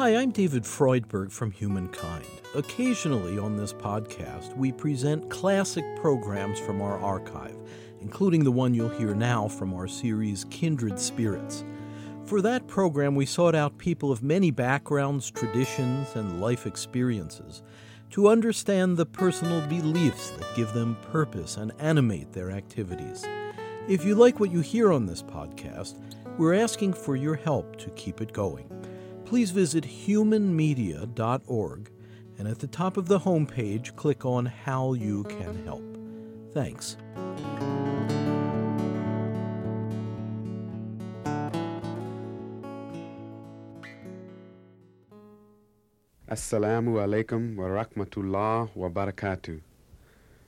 Hi, I'm David Freudberg from Humankind. Occasionally on this podcast, we present classic programs from our archive, including the one you'll hear now from our series Kindred Spirits. For that program, we sought out people of many backgrounds, traditions, and life experiences to understand the personal beliefs that give them purpose and animate their activities. If you like what you hear on this podcast, we're asking for your help to keep it going. Please visit humanmedia.org and at the top of the homepage, click on How You Can Help. Thanks. Assalamu alaikum wa rahmatullah wa barakatuh.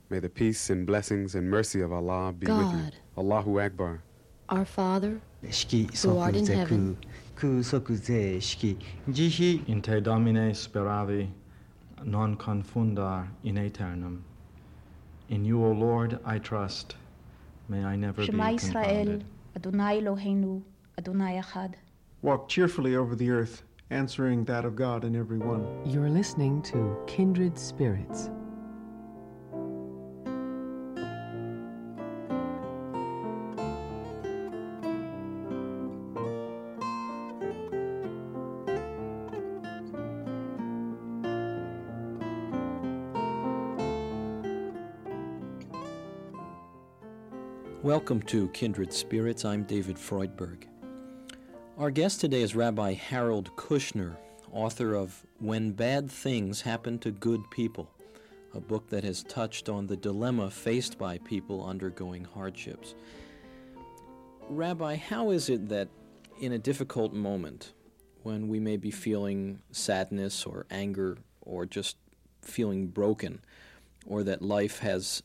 May the peace and blessings and mercy of Allah be with you. God. Allahu Akbar. Our Father, 色即是空空即是色慈悲 In te domine speravi non confundar in eternum In you, O Lord, I trust. May I never Shema be confounded. Israel, Adonai Adonai Echad. Walk cheerfully over the earth, answering that of God in every one. You're listening to Kindred Spirits. Welcome to Kindred Spirits. I'm David Freudberg. Our guest today is Rabbi Harold Kushner, author of When Bad Things Happen to Good People, a book that has touched on the dilemma faced by people undergoing hardships. Rabbi, how is it that in a difficult moment, when we may be feeling sadness or anger or just feeling broken, or that life has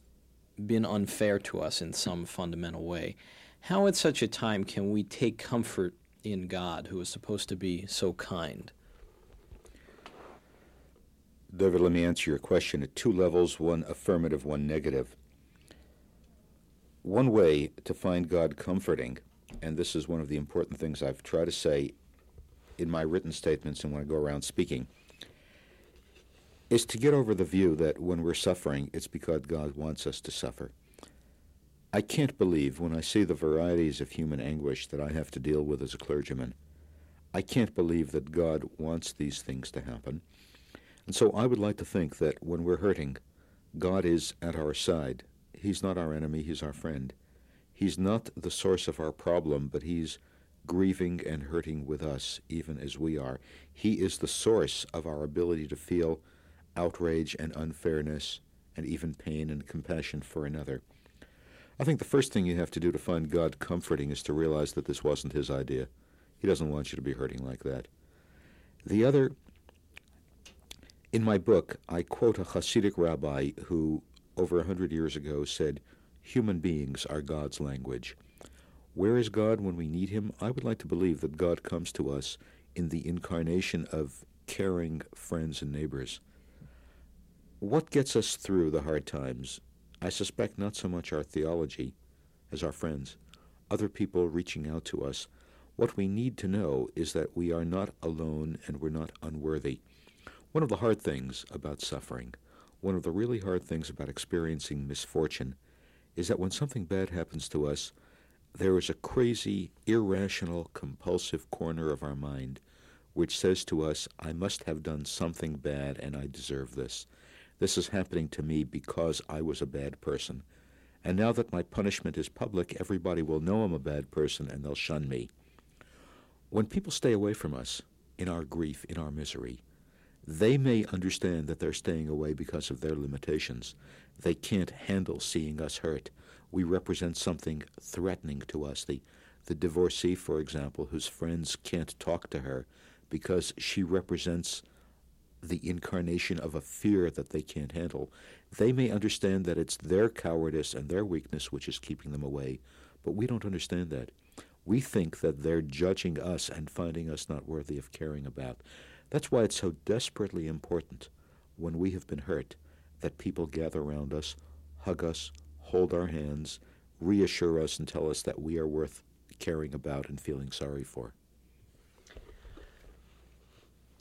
been unfair to us in some fundamental way. How, at such a time, can we take comfort in God, who is supposed to be so kind? David, let me answer your question at two levels one affirmative, one negative. One way to find God comforting, and this is one of the important things I've tried to say in my written statements and when I go around speaking, is to get over the view that when we're suffering, it's because God wants us to suffer. I can't believe when I see the varieties of human anguish that I have to deal with as a clergyman, I can't believe that God wants these things to happen. And so I would like to think that when we're hurting, God is at our side. He's not our enemy, He's our friend. He's not the source of our problem, but He's grieving and hurting with us, even as we are. He is the source of our ability to feel outrage and unfairness and even pain and compassion for another. I think the first thing you have to do to find God comforting is to realize that this wasn't His idea. He doesn't want you to be hurting like that. The other, in my book, I quote a Hasidic rabbi who, over a hundred years ago, said, Human beings are God's language. Where is God when we need Him? I would like to believe that God comes to us in the incarnation of caring friends and neighbors. What gets us through the hard times? I suspect not so much our theology as our friends, other people reaching out to us. What we need to know is that we are not alone and we're not unworthy. One of the hard things about suffering, one of the really hard things about experiencing misfortune, is that when something bad happens to us, there is a crazy, irrational, compulsive corner of our mind which says to us, I must have done something bad and I deserve this. This is happening to me because I was a bad person. And now that my punishment is public, everybody will know I'm a bad person and they'll shun me. When people stay away from us in our grief, in our misery, they may understand that they're staying away because of their limitations. They can't handle seeing us hurt. We represent something threatening to us. The, the divorcee, for example, whose friends can't talk to her because she represents the incarnation of a fear that they can't handle. They may understand that it's their cowardice and their weakness which is keeping them away, but we don't understand that. We think that they're judging us and finding us not worthy of caring about. That's why it's so desperately important when we have been hurt that people gather around us, hug us, hold our hands, reassure us, and tell us that we are worth caring about and feeling sorry for.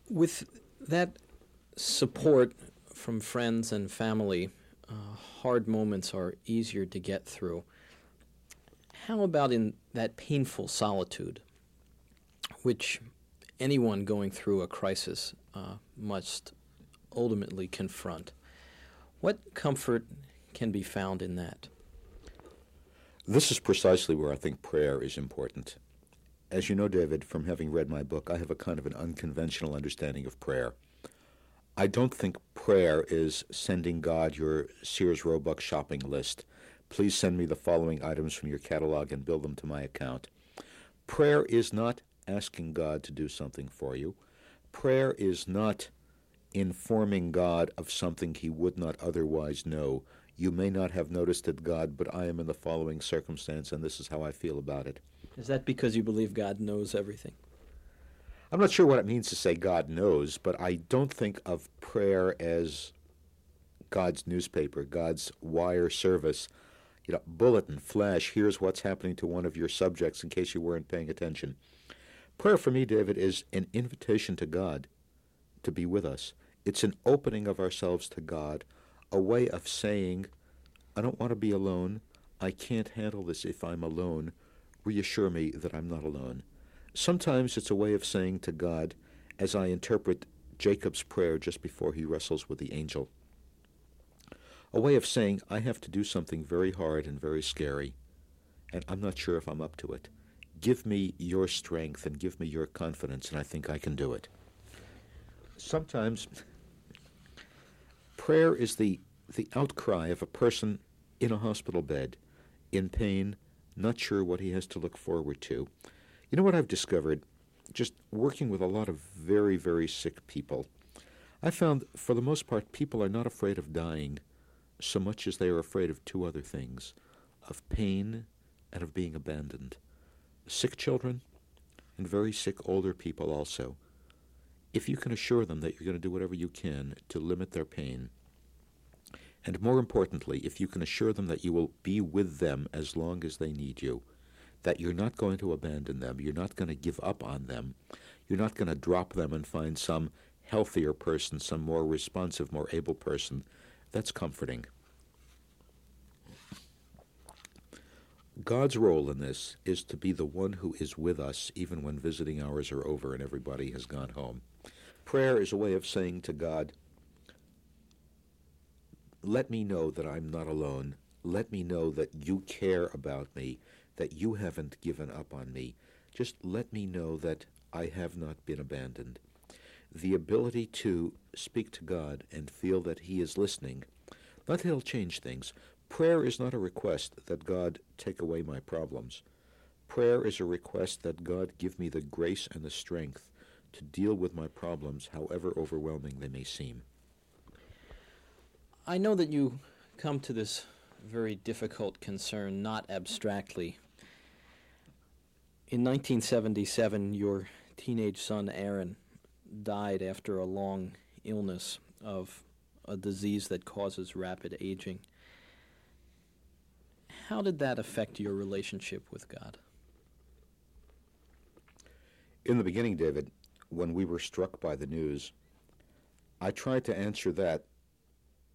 With that support from friends and family, uh, hard moments are easier to get through. How about in that painful solitude, which anyone going through a crisis uh, must ultimately confront? What comfort can be found in that? This is precisely where I think prayer is important. As you know, David, from having read my book, I have a kind of an unconventional understanding of prayer. I don't think prayer is sending God your Sears Roebuck shopping list. Please send me the following items from your catalog and bill them to my account. Prayer is not asking God to do something for you. Prayer is not informing God of something he would not otherwise know. You may not have noticed it, God, but I am in the following circumstance, and this is how I feel about it. Is that because you believe God knows everything? I'm not sure what it means to say God knows, but I don't think of prayer as God's newspaper, God's wire service. You know, bulletin, flash, here's what's happening to one of your subjects in case you weren't paying attention. Prayer for me, David, is an invitation to God to be with us. It's an opening of ourselves to God, a way of saying, I don't want to be alone. I can't handle this if I'm alone. Reassure me that I'm not alone. Sometimes it's a way of saying to God, as I interpret Jacob's prayer just before he wrestles with the angel, a way of saying, I have to do something very hard and very scary, and I'm not sure if I'm up to it. Give me your strength and give me your confidence, and I think I can do it. Sometimes prayer is the, the outcry of a person in a hospital bed, in pain, not sure what he has to look forward to. You know what I've discovered? Just working with a lot of very, very sick people, I found for the most part people are not afraid of dying so much as they are afraid of two other things of pain and of being abandoned. Sick children and very sick older people also. If you can assure them that you're going to do whatever you can to limit their pain, and more importantly, if you can assure them that you will be with them as long as they need you, that you're not going to abandon them, you're not going to give up on them, you're not going to drop them and find some healthier person, some more responsive, more able person, that's comforting. God's role in this is to be the one who is with us even when visiting hours are over and everybody has gone home. Prayer is a way of saying to God, let me know that I'm not alone. Let me know that you care about me, that you haven't given up on me. Just let me know that I have not been abandoned. The ability to speak to God and feel that He is listening, not that He'll change things. Prayer is not a request that God take away my problems. Prayer is a request that God give me the grace and the strength to deal with my problems, however overwhelming they may seem. I know that you come to this very difficult concern not abstractly. In 1977, your teenage son Aaron died after a long illness of a disease that causes rapid aging. How did that affect your relationship with God? In the beginning, David, when we were struck by the news, I tried to answer that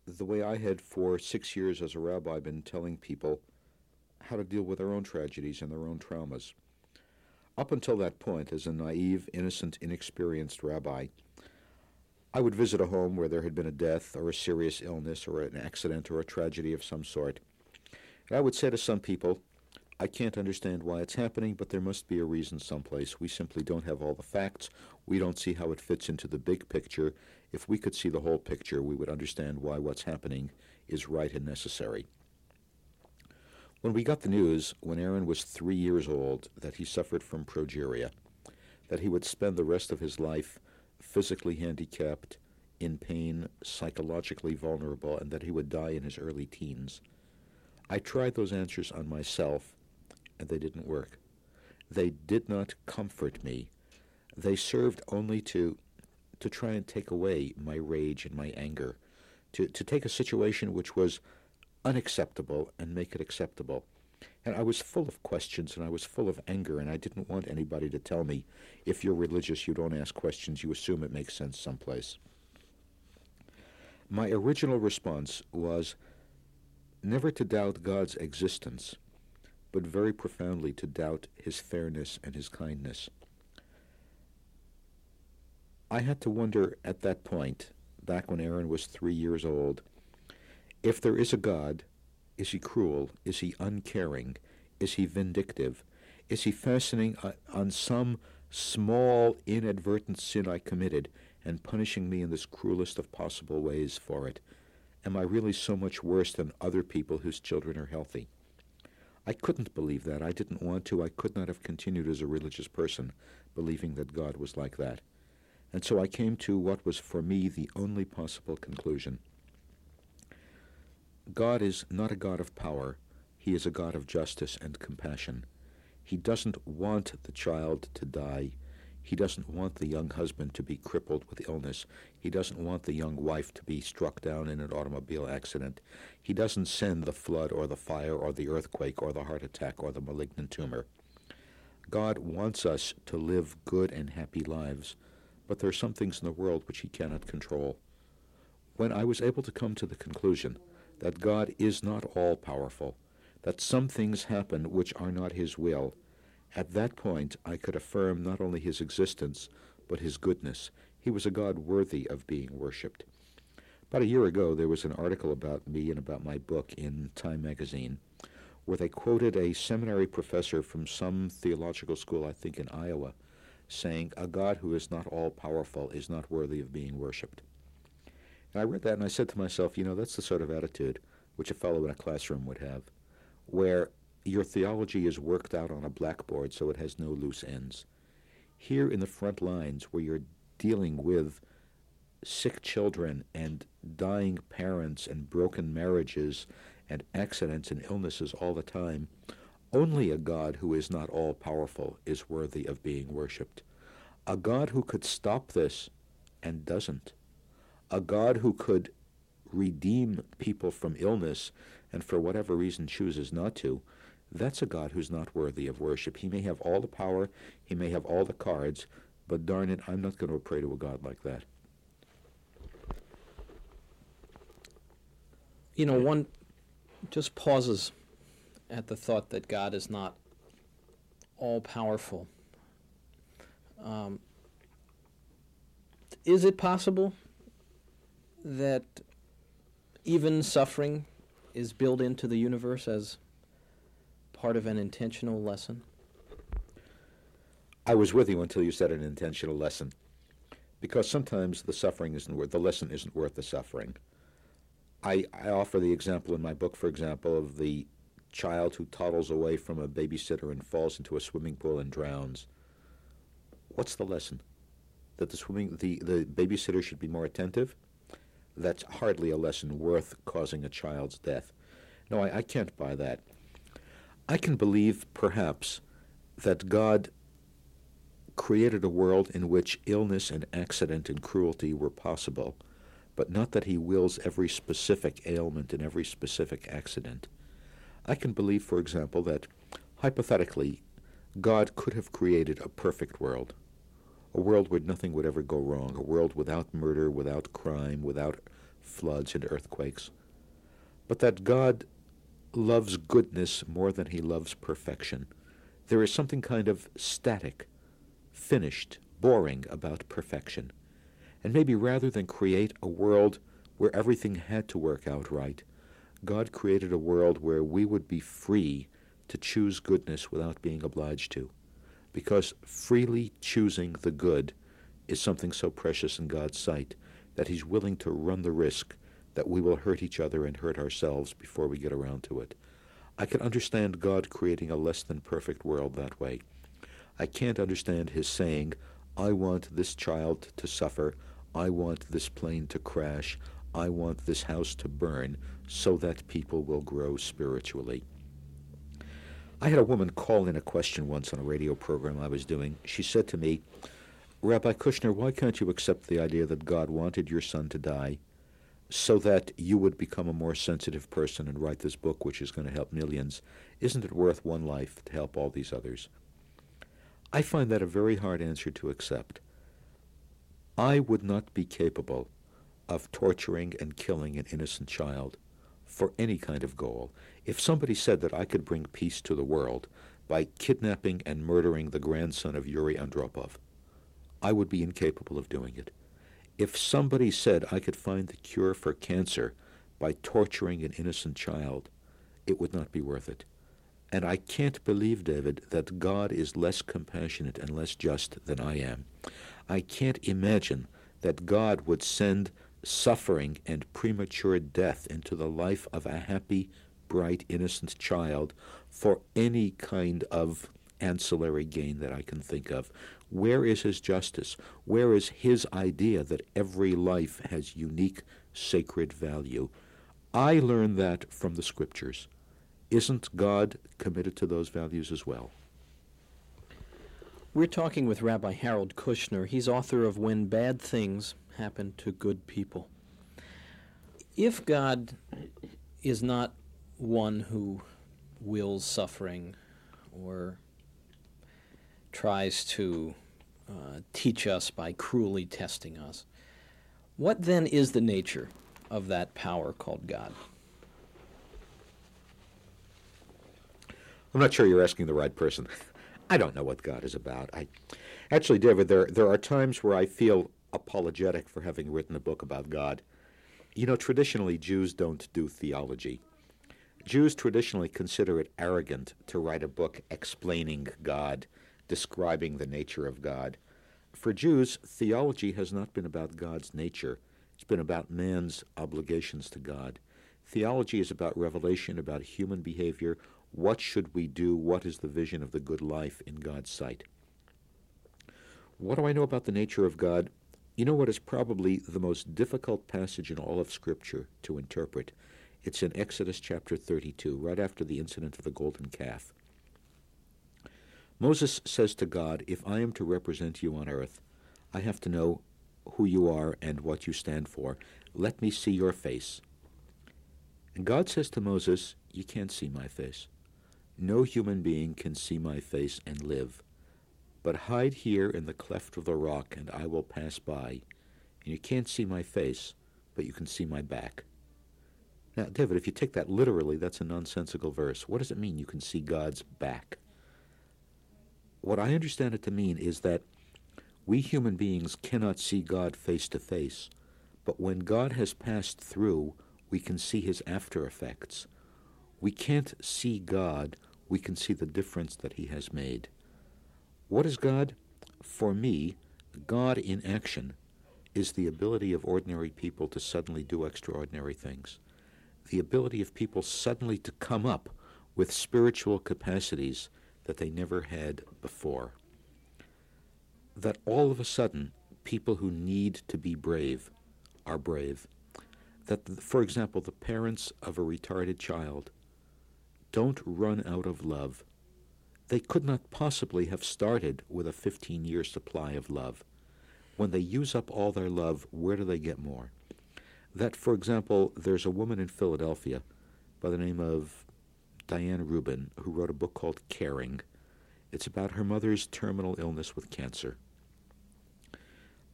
the way I had for six years as a rabbi been telling people how to deal with their own tragedies and their own traumas. Up until that point, as a naive, innocent, inexperienced rabbi, I would visit a home where there had been a death or a serious illness or an accident or a tragedy of some sort. And I would say to some people, I can't understand why it's happening, but there must be a reason someplace. We simply don't have all the facts. We don't see how it fits into the big picture. If we could see the whole picture, we would understand why what's happening is right and necessary. When we got the news, when Aaron was three years old, that he suffered from progeria, that he would spend the rest of his life physically handicapped, in pain, psychologically vulnerable, and that he would die in his early teens, I tried those answers on myself, and they didn't work. They did not comfort me. They served only to to try and take away my rage and my anger, to, to take a situation which was unacceptable and make it acceptable. And I was full of questions and I was full of anger, and I didn't want anybody to tell me if you're religious, you don't ask questions, you assume it makes sense someplace. My original response was never to doubt God's existence, but very profoundly to doubt his fairness and his kindness. I had to wonder at that point, back when Aaron was three years old, if there is a God, is he cruel? Is he uncaring? Is he vindictive? Is he fastening on some small inadvertent sin I committed and punishing me in this cruelest of possible ways for it? Am I really so much worse than other people whose children are healthy? I couldn't believe that. I didn't want to. I could not have continued as a religious person believing that God was like that. And so I came to what was for me the only possible conclusion. God is not a God of power. He is a God of justice and compassion. He doesn't want the child to die. He doesn't want the young husband to be crippled with illness. He doesn't want the young wife to be struck down in an automobile accident. He doesn't send the flood or the fire or the earthquake or the heart attack or the malignant tumor. God wants us to live good and happy lives, but there are some things in the world which he cannot control. When I was able to come to the conclusion that God is not all powerful, that some things happen which are not his will, at that point, I could affirm not only his existence, but his goodness. He was a God worthy of being worshipped. About a year ago, there was an article about me and about my book in Time magazine where they quoted a seminary professor from some theological school, I think in Iowa, saying, A God who is not all powerful is not worthy of being worshipped. And I read that and I said to myself, you know, that's the sort of attitude which a fellow in a classroom would have, where your theology is worked out on a blackboard so it has no loose ends. Here in the front lines, where you're dealing with sick children and dying parents and broken marriages and accidents and illnesses all the time, only a God who is not all powerful is worthy of being worshipped. A God who could stop this and doesn't. A God who could redeem people from illness and for whatever reason chooses not to that's a God who's not worthy of worship. He may have all the power, he may have all the cards, but darn it, I'm not going to pray to a God like that. You know, one just pauses at the thought that God is not all powerful. Um, is it possible that even suffering is built into the universe as part of an intentional lesson? I was with you until you said an intentional lesson. Because sometimes the suffering isn't worth the lesson isn't worth the suffering. I, I offer the example in my book, for example, of the child who toddles away from a babysitter and falls into a swimming pool and drowns. What's the lesson? That the swimming the, the babysitter should be more attentive? That's hardly a lesson worth causing a child's death. No, I, I can't buy that. I can believe, perhaps, that God created a world in which illness and accident and cruelty were possible, but not that he wills every specific ailment and every specific accident. I can believe, for example, that hypothetically, God could have created a perfect world, a world where nothing would ever go wrong, a world without murder, without crime, without floods and earthquakes, but that God loves goodness more than he loves perfection. There is something kind of static, finished, boring about perfection. And maybe rather than create a world where everything had to work out right, God created a world where we would be free to choose goodness without being obliged to. Because freely choosing the good is something so precious in God's sight that He's willing to run the risk that we will hurt each other and hurt ourselves before we get around to it. I can understand God creating a less than perfect world that way. I can't understand his saying, I want this child to suffer, I want this plane to crash, I want this house to burn, so that people will grow spiritually. I had a woman call in a question once on a radio program I was doing. She said to me, Rabbi Kushner, why can't you accept the idea that God wanted your son to die so that you would become a more sensitive person and write this book, which is going to help millions. Isn't it worth one life to help all these others? I find that a very hard answer to accept. I would not be capable of torturing and killing an innocent child for any kind of goal. If somebody said that I could bring peace to the world by kidnapping and murdering the grandson of Yuri Andropov, I would be incapable of doing it. If somebody said I could find the cure for cancer by torturing an innocent child, it would not be worth it. And I can't believe, David, that God is less compassionate and less just than I am. I can't imagine that God would send suffering and premature death into the life of a happy, bright, innocent child for any kind of ancillary gain that I can think of. Where is his justice? Where is his idea that every life has unique sacred value? I learned that from the scriptures. Isn't God committed to those values as well? We're talking with Rabbi Harold Kushner. He's author of When Bad Things Happen to Good People. If God is not one who wills suffering or tries to uh, teach us by cruelly testing us, what then is the nature of that power called God? I'm not sure you're asking the right person. I don't know what God is about. I actually, David, there there are times where I feel apologetic for having written a book about God. You know, traditionally Jews don't do theology. Jews traditionally consider it arrogant to write a book explaining God, describing the nature of God. For Jews, theology has not been about God's nature. It's been about man's obligations to God. Theology is about revelation, about human behavior, what should we do? What is the vision of the good life in God's sight? What do I know about the nature of God? You know what is probably the most difficult passage in all of Scripture to interpret? It's in Exodus chapter 32, right after the incident of the golden calf. Moses says to God, If I am to represent you on earth, I have to know who you are and what you stand for. Let me see your face. And God says to Moses, You can't see my face. No human being can see my face and live. But hide here in the cleft of the rock, and I will pass by. And you can't see my face, but you can see my back. Now, David, if you take that literally, that's a nonsensical verse. What does it mean you can see God's back? What I understand it to mean is that we human beings cannot see God face to face, but when God has passed through, we can see his after effects. We can't see God, we can see the difference that He has made. What is God? For me, God in action is the ability of ordinary people to suddenly do extraordinary things. The ability of people suddenly to come up with spiritual capacities that they never had before. That all of a sudden, people who need to be brave are brave. That, for example, the parents of a retarded child don't run out of love. They could not possibly have started with a 15 year supply of love. When they use up all their love, where do they get more? That, for example, there's a woman in Philadelphia by the name of Diane Rubin who wrote a book called Caring. It's about her mother's terminal illness with cancer.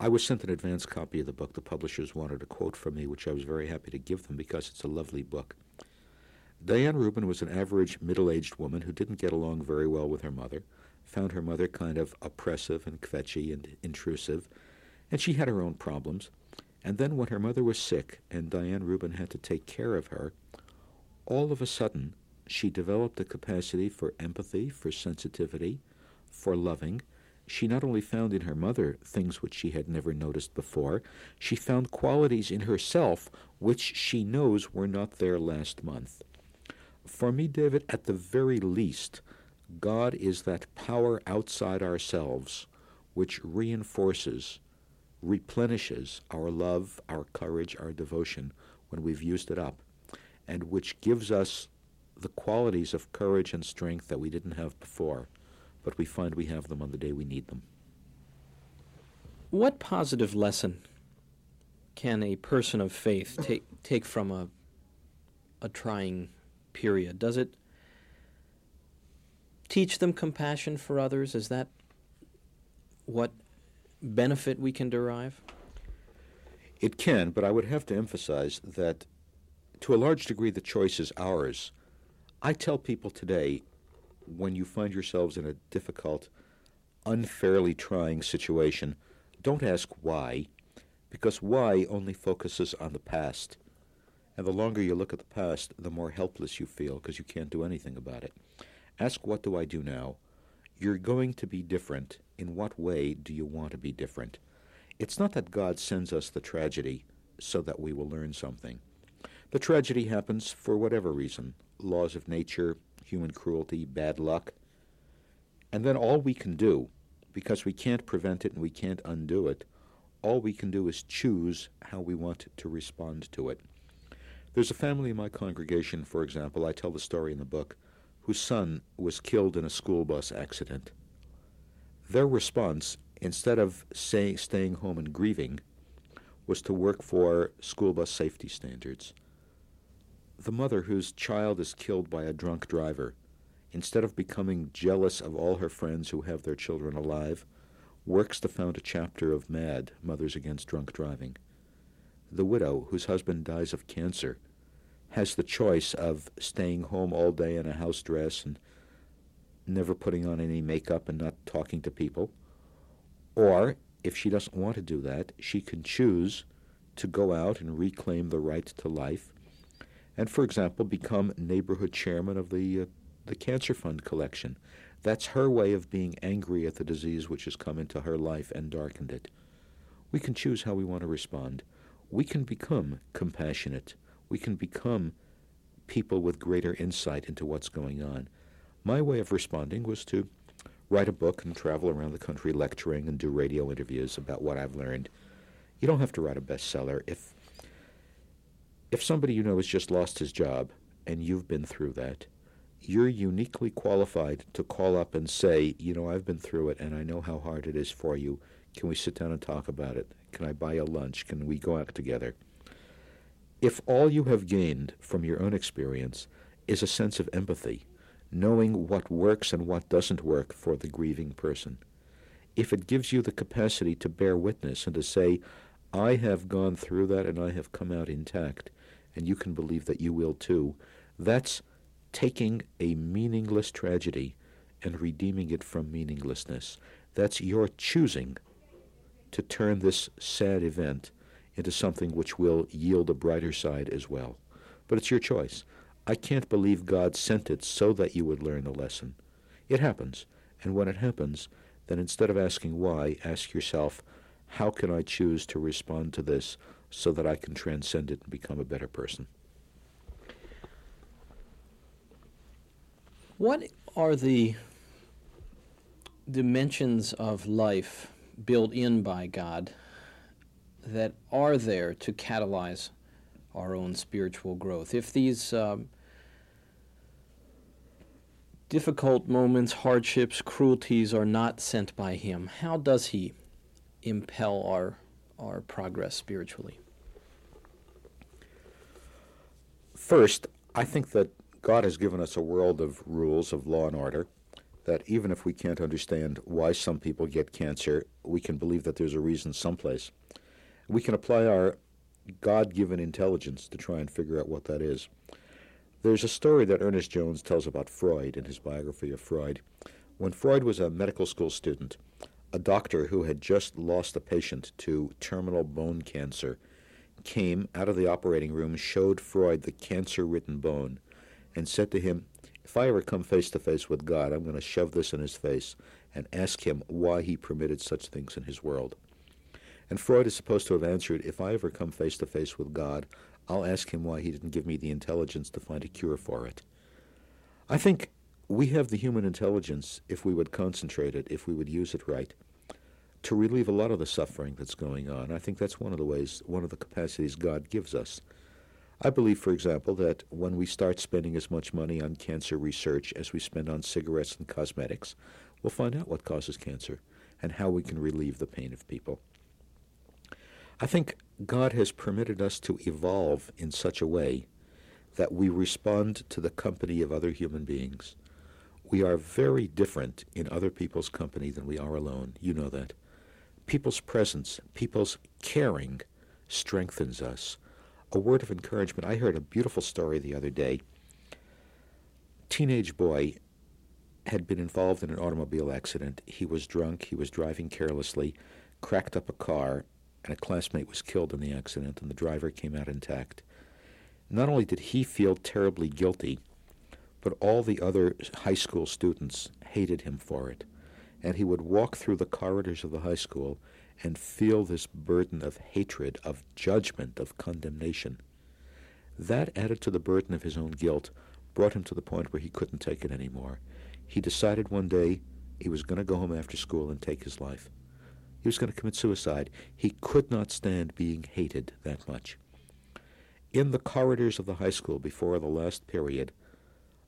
I was sent an advance copy of the book. The publishers wanted a quote from me, which I was very happy to give them because it's a lovely book. Diane Rubin was an average middle aged woman who didn't get along very well with her mother, found her mother kind of oppressive and kvetchy and intrusive, and she had her own problems. And then when her mother was sick and Diane Rubin had to take care of her, all of a sudden she developed a capacity for empathy, for sensitivity, for loving. She not only found in her mother things which she had never noticed before, she found qualities in herself which she knows were not there last month. For me, David, at the very least, God is that power outside ourselves which reinforces, replenishes our love, our courage, our devotion when we've used it up, and which gives us the qualities of courage and strength that we didn't have before, but we find we have them on the day we need them. What positive lesson can a person of faith take take from a a trying period? Does it teach them compassion for others? Is that what benefit we can derive? It can, but I would have to emphasize that to a large degree the choice is ours. I tell people today when you find yourselves in a difficult, unfairly trying situation, don't ask why, because why only focuses on the past. And the longer you look at the past, the more helpless you feel because you can't do anything about it. Ask, what do I do now? You're going to be different. In what way do you want to be different? It's not that God sends us the tragedy so that we will learn something. The tragedy happens for whatever reason laws of nature, human cruelty, bad luck. And then all we can do, because we can't prevent it and we can't undo it, all we can do is choose how we want to respond to it. There's a family in my congregation, for example, I tell the story in the book, whose son was killed in a school bus accident. Their response, instead of say, staying home and grieving, was to work for school bus safety standards. The mother whose child is killed by a drunk driver, instead of becoming jealous of all her friends who have their children alive, works to found a chapter of MADD, Mothers Against Drunk Driving. The widow whose husband dies of cancer has the choice of staying home all day in a house dress and never putting on any makeup and not talking to people. Or, if she doesn't want to do that, she can choose to go out and reclaim the right to life and, for example, become neighborhood chairman of the, uh, the Cancer Fund collection. That's her way of being angry at the disease which has come into her life and darkened it. We can choose how we want to respond. We can become compassionate. We can become people with greater insight into what's going on. My way of responding was to write a book and travel around the country lecturing and do radio interviews about what I've learned. You don't have to write a bestseller. If if somebody you know has just lost his job and you've been through that, you're uniquely qualified to call up and say, you know, I've been through it and I know how hard it is for you. Can we sit down and talk about it? Can I buy you lunch? Can we go out together? If all you have gained from your own experience is a sense of empathy, knowing what works and what doesn't work for the grieving person, if it gives you the capacity to bear witness and to say, I have gone through that and I have come out intact, and you can believe that you will too, that's taking a meaningless tragedy and redeeming it from meaninglessness. That's your choosing to turn this sad event into something which will yield a brighter side as well. But it's your choice. I can't believe God sent it so that you would learn the lesson. It happens. And when it happens, then instead of asking why, ask yourself, how can I choose to respond to this so that I can transcend it and become a better person? What are the dimensions of life built in by God that are there to catalyze our own spiritual growth? If these um, difficult moments, hardships, cruelties are not sent by Him, how does He impel our, our progress spiritually? First, I think that God has given us a world of rules of law and order that even if we can't understand why some people get cancer, we can believe that there's a reason someplace. We can apply our God given intelligence to try and figure out what that is. There's a story that Ernest Jones tells about Freud in his biography of Freud. When Freud was a medical school student, a doctor who had just lost a patient to terminal bone cancer came out of the operating room, showed Freud the cancer ridden bone, and said to him, If I ever come face to face with God, I'm going to shove this in his face and ask him why he permitted such things in his world. And Freud is supposed to have answered, If I ever come face to face with God, I'll ask him why he didn't give me the intelligence to find a cure for it. I think we have the human intelligence, if we would concentrate it, if we would use it right, to relieve a lot of the suffering that's going on. I think that's one of the ways, one of the capacities God gives us. I believe, for example, that when we start spending as much money on cancer research as we spend on cigarettes and cosmetics, we'll find out what causes cancer and how we can relieve the pain of people. I think God has permitted us to evolve in such a way that we respond to the company of other human beings. We are very different in other people's company than we are alone. You know that. People's presence, people's caring strengthens us. A word of encouragement. I heard a beautiful story the other day. Teenage boy had been involved in an automobile accident. He was drunk, he was driving carelessly, cracked up a car, and a classmate was killed in the accident, and the driver came out intact. Not only did he feel terribly guilty, but all the other high school students hated him for it. And he would walk through the corridors of the high school and feel this burden of hatred, of judgment, of condemnation. That, added to the burden of his own guilt, brought him to the point where he couldn't take it anymore. He decided one day he was going to go home after school and take his life. He was going to commit suicide. He could not stand being hated that much. In the corridors of the high school before the last period,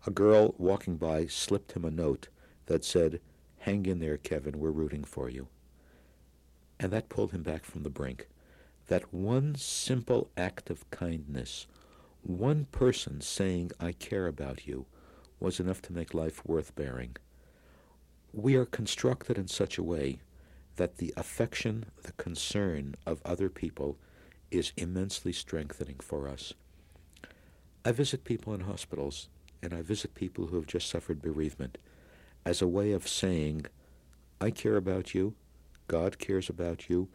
a girl walking by slipped him a note that said, Hang in there, Kevin, we're rooting for you. And that pulled him back from the brink. That one simple act of kindness, one person saying, I care about you, was enough to make life worth bearing. We are constructed in such a way that the affection, the concern of other people is immensely strengthening for us. I visit people in hospitals and I visit people who have just suffered bereavement as a way of saying, I care about you, God cares about you,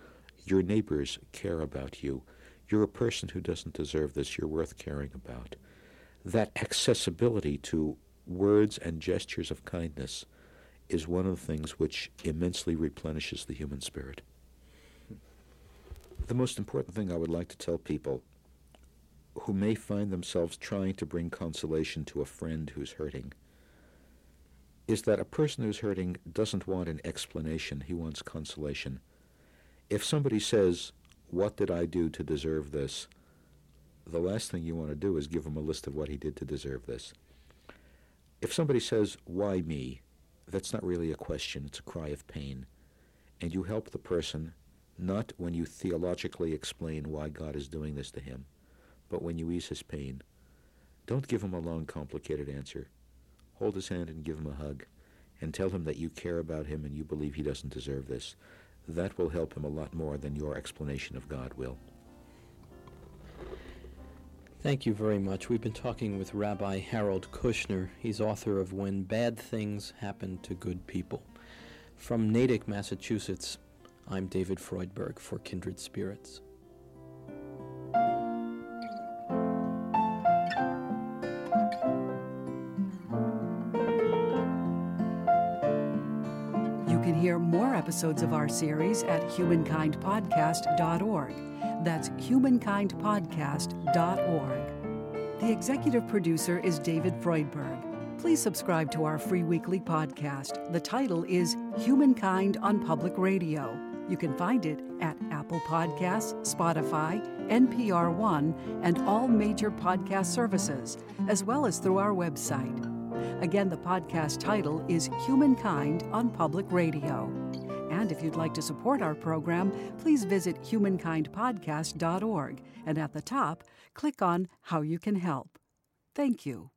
your neighbors care about you, you're a person who doesn't deserve this, you're worth caring about. That accessibility to words and gestures of kindness is one of the things which immensely replenishes the human spirit. The most important thing I would like to tell people who may find themselves trying to bring consolation to a friend who's hurting is that a person who's hurting doesn't want an explanation, he wants consolation. If somebody says, What did I do to deserve this? the last thing you want to do is give him a list of what he did to deserve this. If somebody says, Why me? That's not really a question, it's a cry of pain. And you help the person not when you theologically explain why God is doing this to him, but when you ease his pain. Don't give him a long, complicated answer. Hold his hand and give him a hug, and tell him that you care about him and you believe he doesn't deserve this. That will help him a lot more than your explanation of God will. Thank you very much. We've been talking with Rabbi Harold Kushner. He's author of When Bad Things Happen to Good People. From Natick, Massachusetts, I'm David Freudberg for Kindred Spirits. Episodes of our series at humankindpodcast.org. That's humankindpodcast.org. The executive producer is David Freudberg. Please subscribe to our free weekly podcast. The title is Humankind on Public Radio. You can find it at Apple Podcasts, Spotify, NPR One, and all major podcast services, as well as through our website. Again, the podcast title is Humankind on Public Radio. And if you'd like to support our program, please visit humankindpodcast.org and at the top, click on How You Can Help. Thank you.